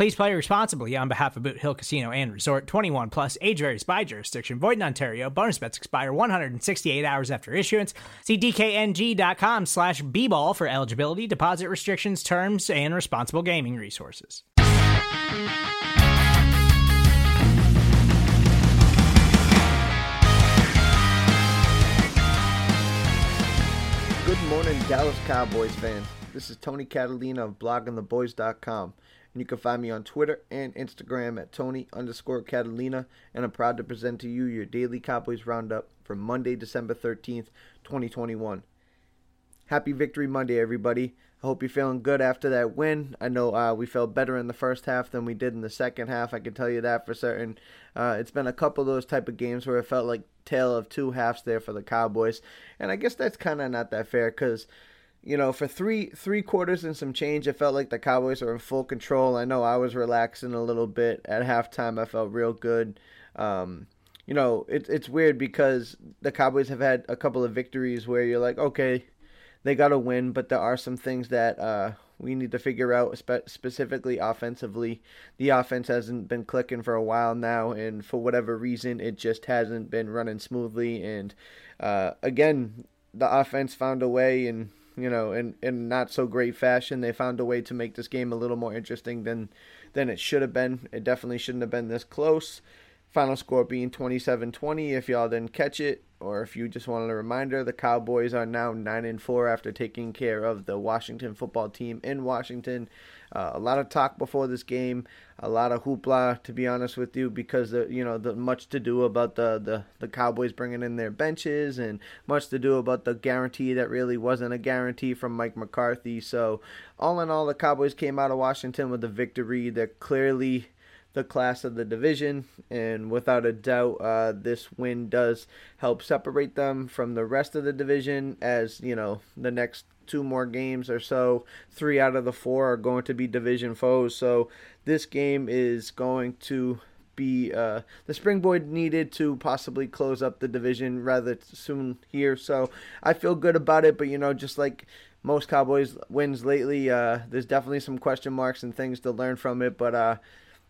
Please play responsibly on behalf of Boot Hill Casino and Resort 21 plus age varies by jurisdiction. Void in Ontario. Bonus bets expire 168 hours after issuance. See DKNG.com slash B ball for eligibility, deposit restrictions, terms, and responsible gaming resources. Good morning, Dallas Cowboys fans. This is Tony Catalina of bloggingtheboys.com. And you can find me on Twitter and Instagram at Tony underscore Catalina. And I'm proud to present to you your daily Cowboys roundup for Monday, December 13th, 2021. Happy Victory Monday, everybody. I hope you're feeling good after that win. I know uh, we felt better in the first half than we did in the second half. I can tell you that for certain. Uh, it's been a couple of those type of games where it felt like tale of two halves there for the Cowboys, and I guess that's kind of not that fair because you know, for three three quarters and some change, it felt like the Cowboys were in full control. I know I was relaxing a little bit at halftime. I felt real good. Um, you know, it's it's weird because the Cowboys have had a couple of victories where you're like, okay, they got to win, but there are some things that uh, we need to figure out, spe- specifically offensively. The offense hasn't been clicking for a while now, and for whatever reason, it just hasn't been running smoothly. And uh, again, the offense found a way, and you know, in, in not so great fashion, they found a way to make this game a little more interesting than than it should have been. It definitely shouldn't have been this close. Final score being 27 20 if y'all didn't catch it, or if you just wanted a reminder, the Cowboys are now 9 and 4 after taking care of the Washington football team in Washington. Uh, a lot of talk before this game, a lot of hoopla, to be honest with you, because the, you know the much to do about the, the the Cowboys bringing in their benches, and much to do about the guarantee that really wasn't a guarantee from Mike McCarthy. So, all in all, the Cowboys came out of Washington with a victory. They're clearly the class of the division, and without a doubt, uh, this win does help separate them from the rest of the division. As you know, the next two more games or so, three out of the four are going to be division foes. So this game is going to be uh, the springboard needed to possibly close up the division rather soon here. So I feel good about it, but you know, just like most Cowboys wins lately, uh, there's definitely some question marks and things to learn from it, but. Uh,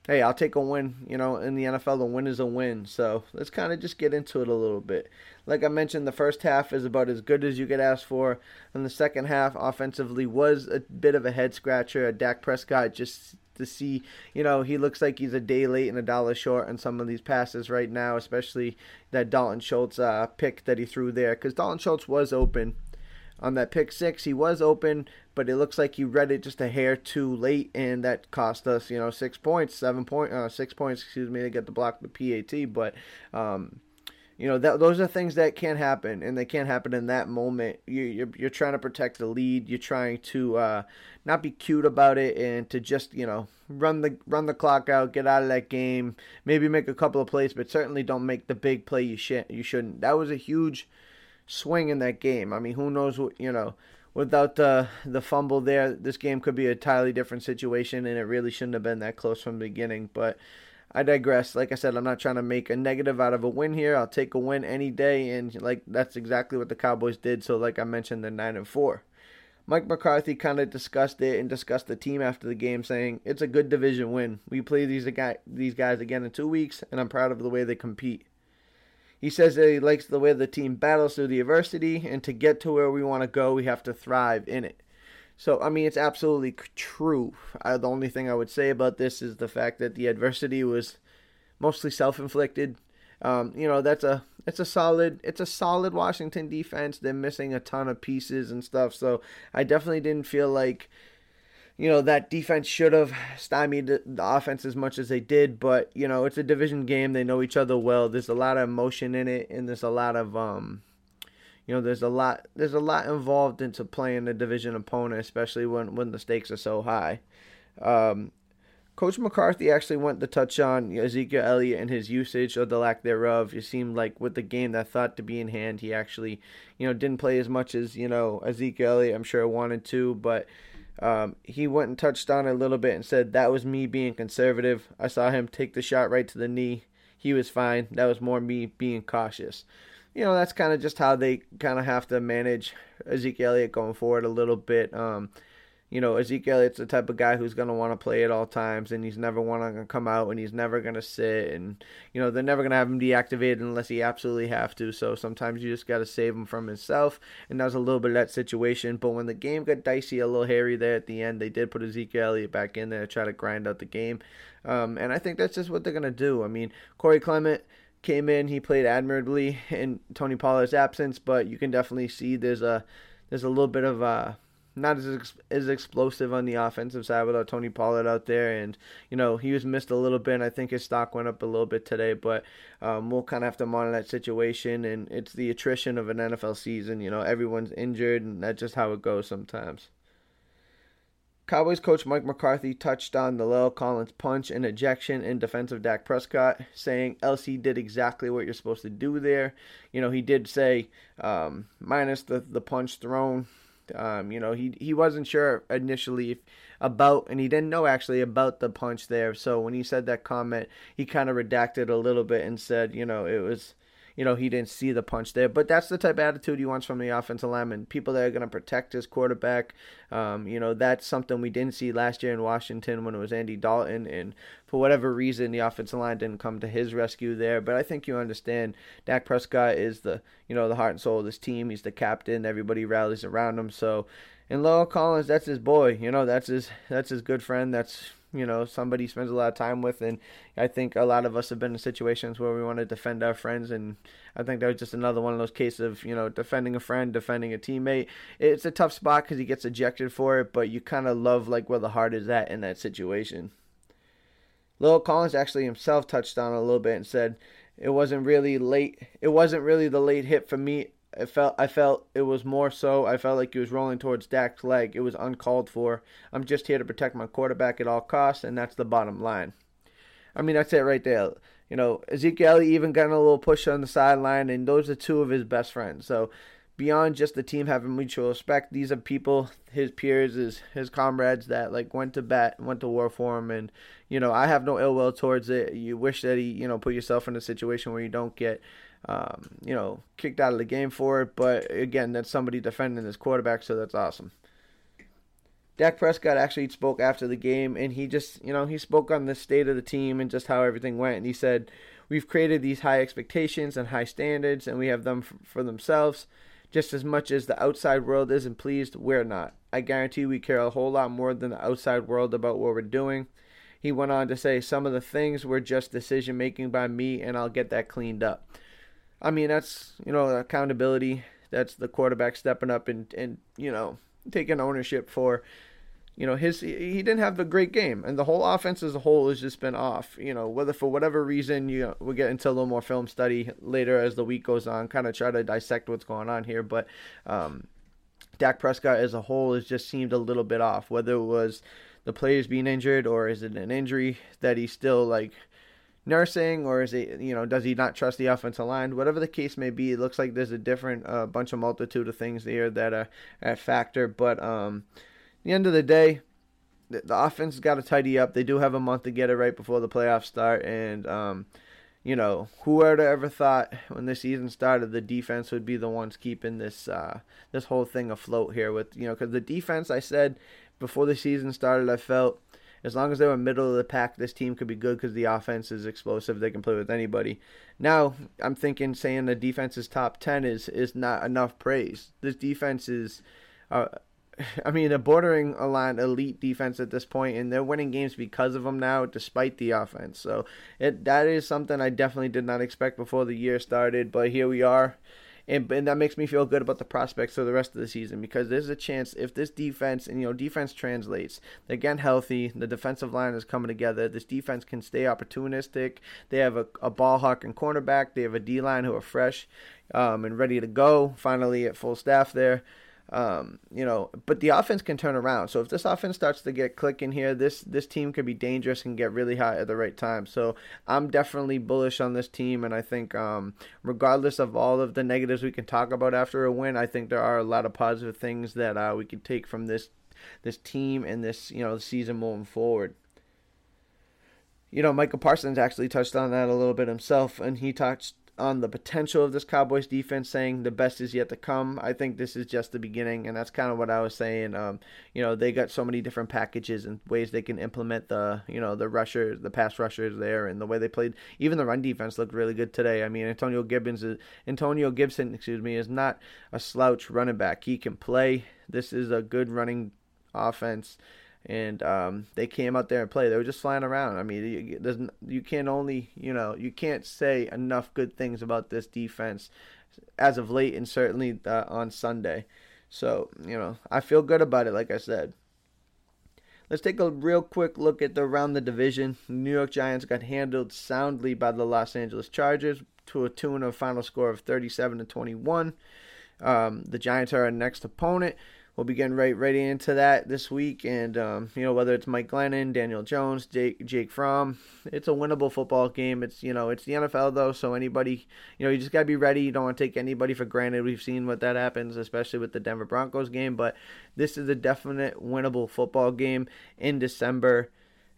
hey, I'll take a win. You know, in the NFL, a win is a win. So let's kind of just get into it a little bit. Like I mentioned, the first half is about as good as you could ask for, and the second half offensively was a bit of a head scratcher. Dak Prescott just to see, you know, he looks like he's a day late and a dollar short on some of these passes right now, especially that Dalton Schultz uh, pick that he threw there, because Dalton Schultz was open on that pick six. He was open, but it looks like you read it just a hair too late, and that cost us, you know, six points, seven point, uh, six points, excuse me, to get the block the PAT. But, um, you know, that, those are things that can happen, and they can't happen in that moment. You, you're, you're trying to protect the lead. You're trying to uh, not be cute about it, and to just, you know, run the run the clock out, get out of that game. Maybe make a couple of plays, but certainly don't make the big play you should you shouldn't. That was a huge swing in that game. I mean, who knows what you know. Without the the fumble there, this game could be a entirely different situation, and it really shouldn't have been that close from the beginning. But I digress. Like I said, I'm not trying to make a negative out of a win here. I'll take a win any day, and like that's exactly what the Cowboys did. So, like I mentioned, they're nine and four. Mike McCarthy kind of discussed it and discussed the team after the game, saying it's a good division win. We play these guy these guys again in two weeks, and I'm proud of the way they compete. He says that he likes the way the team battles through the adversity, and to get to where we want to go, we have to thrive in it. So, I mean, it's absolutely true. I, the only thing I would say about this is the fact that the adversity was mostly self inflicted. Um, you know, that's a it's a solid it's a solid Washington defense. They're missing a ton of pieces and stuff, so I definitely didn't feel like you know that defense should have stymied the offense as much as they did but you know it's a division game they know each other well there's a lot of emotion in it and there's a lot of um you know there's a lot there's a lot involved into playing a division opponent especially when when the stakes are so high um, Coach McCarthy actually went to touch on Ezekiel Elliott and his usage or the lack thereof. It seemed like with the game that thought to be in hand, he actually, you know, didn't play as much as you know Ezekiel Elliott. I'm sure wanted to, but um, he went and touched on it a little bit and said that was me being conservative. I saw him take the shot right to the knee. He was fine. That was more me being cautious. You know, that's kind of just how they kind of have to manage Ezekiel Elliott going forward a little bit. Um, you know, Ezekiel it's the type of guy who's going to want to play at all times, and he's never want to come out, and he's never going to sit, and you know they're never going to have him deactivated unless he absolutely have to. So sometimes you just got to save him from himself, and that was a little bit of that situation. But when the game got dicey, a little hairy there at the end, they did put Ezekiel Elliott back in there to try to grind out the game, um, and I think that's just what they're going to do. I mean, Corey Clement came in, he played admirably in Tony Pollard's absence, but you can definitely see there's a there's a little bit of a not as as explosive on the offensive side without Tony Pollard out there, and you know he was missed a little bit. And I think his stock went up a little bit today, but um, we'll kind of have to monitor that situation. And it's the attrition of an NFL season. You know, everyone's injured, and that's just how it goes sometimes. Cowboys coach Mike McCarthy touched on the La'el Collins punch and ejection in defense of Dak Prescott, saying LC did exactly what you're supposed to do there. You know, he did say um, minus the the punch thrown um, you know, he he wasn't sure initially if, about, and he didn't know actually about the punch there. So when he said that comment, he kind of redacted a little bit and said, you know, it was you know, he didn't see the punch there. But that's the type of attitude he wants from the offensive lineman. People that are going to protect his quarterback. Um, you know, that's something we didn't see last year in Washington when it was Andy Dalton. And for whatever reason, the offensive line didn't come to his rescue there. But I think you understand Dak Prescott is the, you know, the heart and soul of this team. He's the captain. Everybody rallies around him. So, and La'el Collins, that's his boy. You know, that's his that's his good friend. That's you know somebody spends a lot of time with. And i think a lot of us have been in situations where we want to defend our friends. And i think that was just another one of those cases of you know defending a friend defending a teammate. It's a tough spot because he gets ejected for it but you kind of love like where the heart is at in that situation. La'el Collins actually himself touched on a little bit and said it wasn't really late it wasn't really the late hit for me I felt I felt it was more so I felt like he was rolling towards Dak's leg. It was uncalled for. I'm just here to protect my quarterback at all costs, and that's the bottom line. I mean that's it right there. You know, Ezekiel even got a little push on the sideline, and those are two of his best friends. So beyond just the team having mutual respect, these are people, his peers, his his comrades that like went to bat, went to war for him, and you know I have no ill will towards it. You wish that he you know put yourself in a situation where you don't get um, you know, kicked out of the game for it. But again, that's somebody defending his quarterback, so that's awesome. Dak Prescott actually spoke after the game, and he just, you know, he spoke on the state of the team and just how everything went. And he said, We've created these high expectations and high standards, and we have them for, for themselves. Just as much as the outside world isn't pleased, we're not. I guarantee we care a whole lot more than the outside world about what we're doing. He went on to say, Some of the things were just decision making by me, and I'll get that cleaned up. I mean, that's you know accountability. That's the quarterback stepping up and and you know taking ownership for you know his he didn't have a great game. And the whole offense as a whole has just been off. You know whether for whatever reason you know, we'll get into a little more film study later as the week goes on kind of try to dissect what's going on here. But um Dak Prescott as a whole has just seemed a little bit off. Whether it was the players being injured or is it an injury that he's still like nursing or is it you know does he not trust the offensive line? Whatever the case may be it looks like there's a different uh, bunch of multitude of things there that are at factor. But um the end of the day the, the offense got to tidy up. They do have a month to get it right before the playoffs start. And um you know who would ever thought when the season started the defense would be the ones keeping this uh this whole thing afloat here with you know because the defense i said before the season started i felt as long as they were middle of the pack, this team could be good because the offense is explosive. They can play with anybody. Now, I'm thinking saying the defense is top 10 is, is not enough praise. This defense is. Uh, I mean, a bordering a line elite defense at this point, and they're winning games because of them now, despite the offense. So it that is something I definitely did not expect before the year started, but here we are. And, and that makes me feel good about the prospects for the rest of the season because there's a chance if this defense and you know defense translates, they're getting healthy, the defensive line is coming together. This defense can stay opportunistic. They have a, a ball hawk and cornerback. They have a D line who are fresh um, and ready to go. Finally at full staff there. Um, you know, but the offense can turn around. So if this offense starts to get clicking here, this this team could be dangerous and get really hot at the right time. So I'm definitely bullish on this team, and I think um, regardless of all of the negatives we can talk about after a win, I think there are a lot of positive things that uh, we can take from this this team and this you know season moving forward. You know, Micah Parsons actually touched on that a little bit himself, and he touched on the potential of this Cowboys defense, saying the best is yet to come. I think this is just the beginning, and that's kind of what I was saying. Um, you know, they got so many different packages and ways they can implement the, you know, the rushers, the pass rushers there, and the way they played. Even the run defense looked really good today. I mean, Antonio Gibbons, is, Antonio Gibson, excuse me, is not a slouch running back. He can play. This is a good running offense and um, they came out there and played. They were just flying around. I mean, you, you can only, you know, you can't say enough good things about this defense as of late, and certainly uh, on Sunday. So, you know, I feel good about it. Like I said. Let's take a real quick look at the around the division. New York Giants got handled soundly by the Los Angeles Chargers to a tune of final score of 37 to 21. Um, the Giants are our next opponent we'll be getting right right into that this week. And um, you know whether it's Mike Glennon, Daniel Jones, Jake Jake Fromm, it's a winnable football game. It's you know it's the NFL though, so anybody you know you just gotta be ready. You don't want to take anybody for granted. We've seen what that happens, especially with the Denver Broncos game. But this is a definite winnable football game in December.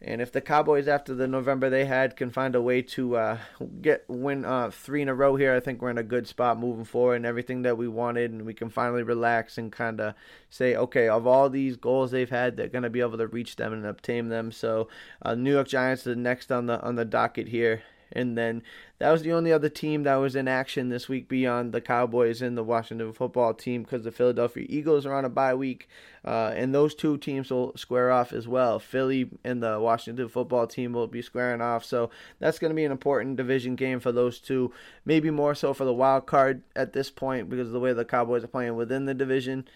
And if the Cowboys, after the November they had, can find a way to uh, get win uh, three in a row here, I think we're in a good spot moving forward and everything that we wanted, and we can finally relax and kind of say, okay, of all these goals they've had, they're going to be able to reach them and obtain them. So, uh, New York Giants are next on the on the docket here, and then that was the only other team that was in action this week beyond the Cowboys and the Washington football team because the Philadelphia Eagles are on a bye week. Uh, and those two teams will square off as well. Philly and the Washington football team will be squaring off. So that's going to be an important division game for those two. Maybe more so for the wild card at this point because of the way the Cowboys are playing within the division.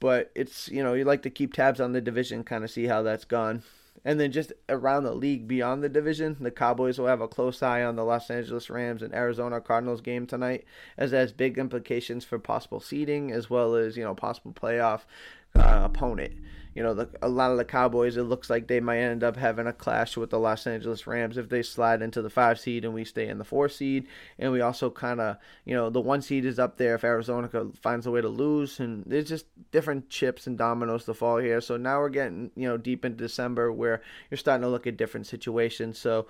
But it's, you know, you like to keep tabs on the division, kind of see how that's gone. And then just around the league beyond the division, the Cowboys will have a close eye on the Los Angeles Rams and Arizona Cardinals game tonight, as that has big implications for possible seeding as well as you know possible playoff uh, opponent you know, the, a lot of the Cowboys, it looks like they might end up having a clash with the Los Angeles Rams if they slide into the five seed and we stay in the four seed. And we also kind of, you know, the one seed is up there if Arizona finds a way to lose. And there's just different chips and dominoes to fall here. So now we're getting, you know, deep into December where you're starting to look at different situations. So,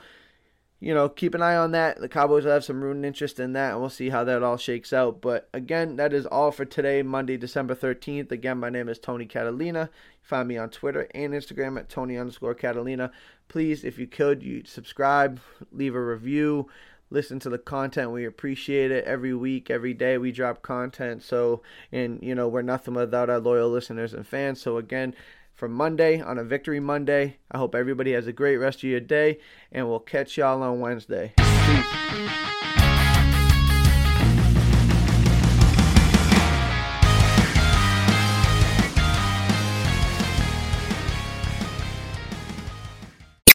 you know, keep an eye on that. The Cowboys will have some rooting interest in that, and we'll see how that all shakes out. But again, that is all for today, Monday, December 13th. Again, my name is Tony Catalina. You find me on Twitter and Instagram at Tony underscore Catalina. Please, if you could, you subscribe, leave a review, listen to the content. We appreciate it every week, every day. We drop content. So, and, you know, we're nothing without our loyal listeners and fans. So, again, for Monday on a Victory Monday. I hope everybody has a great rest of your day, and we'll catch y'all on Wednesday. Peace.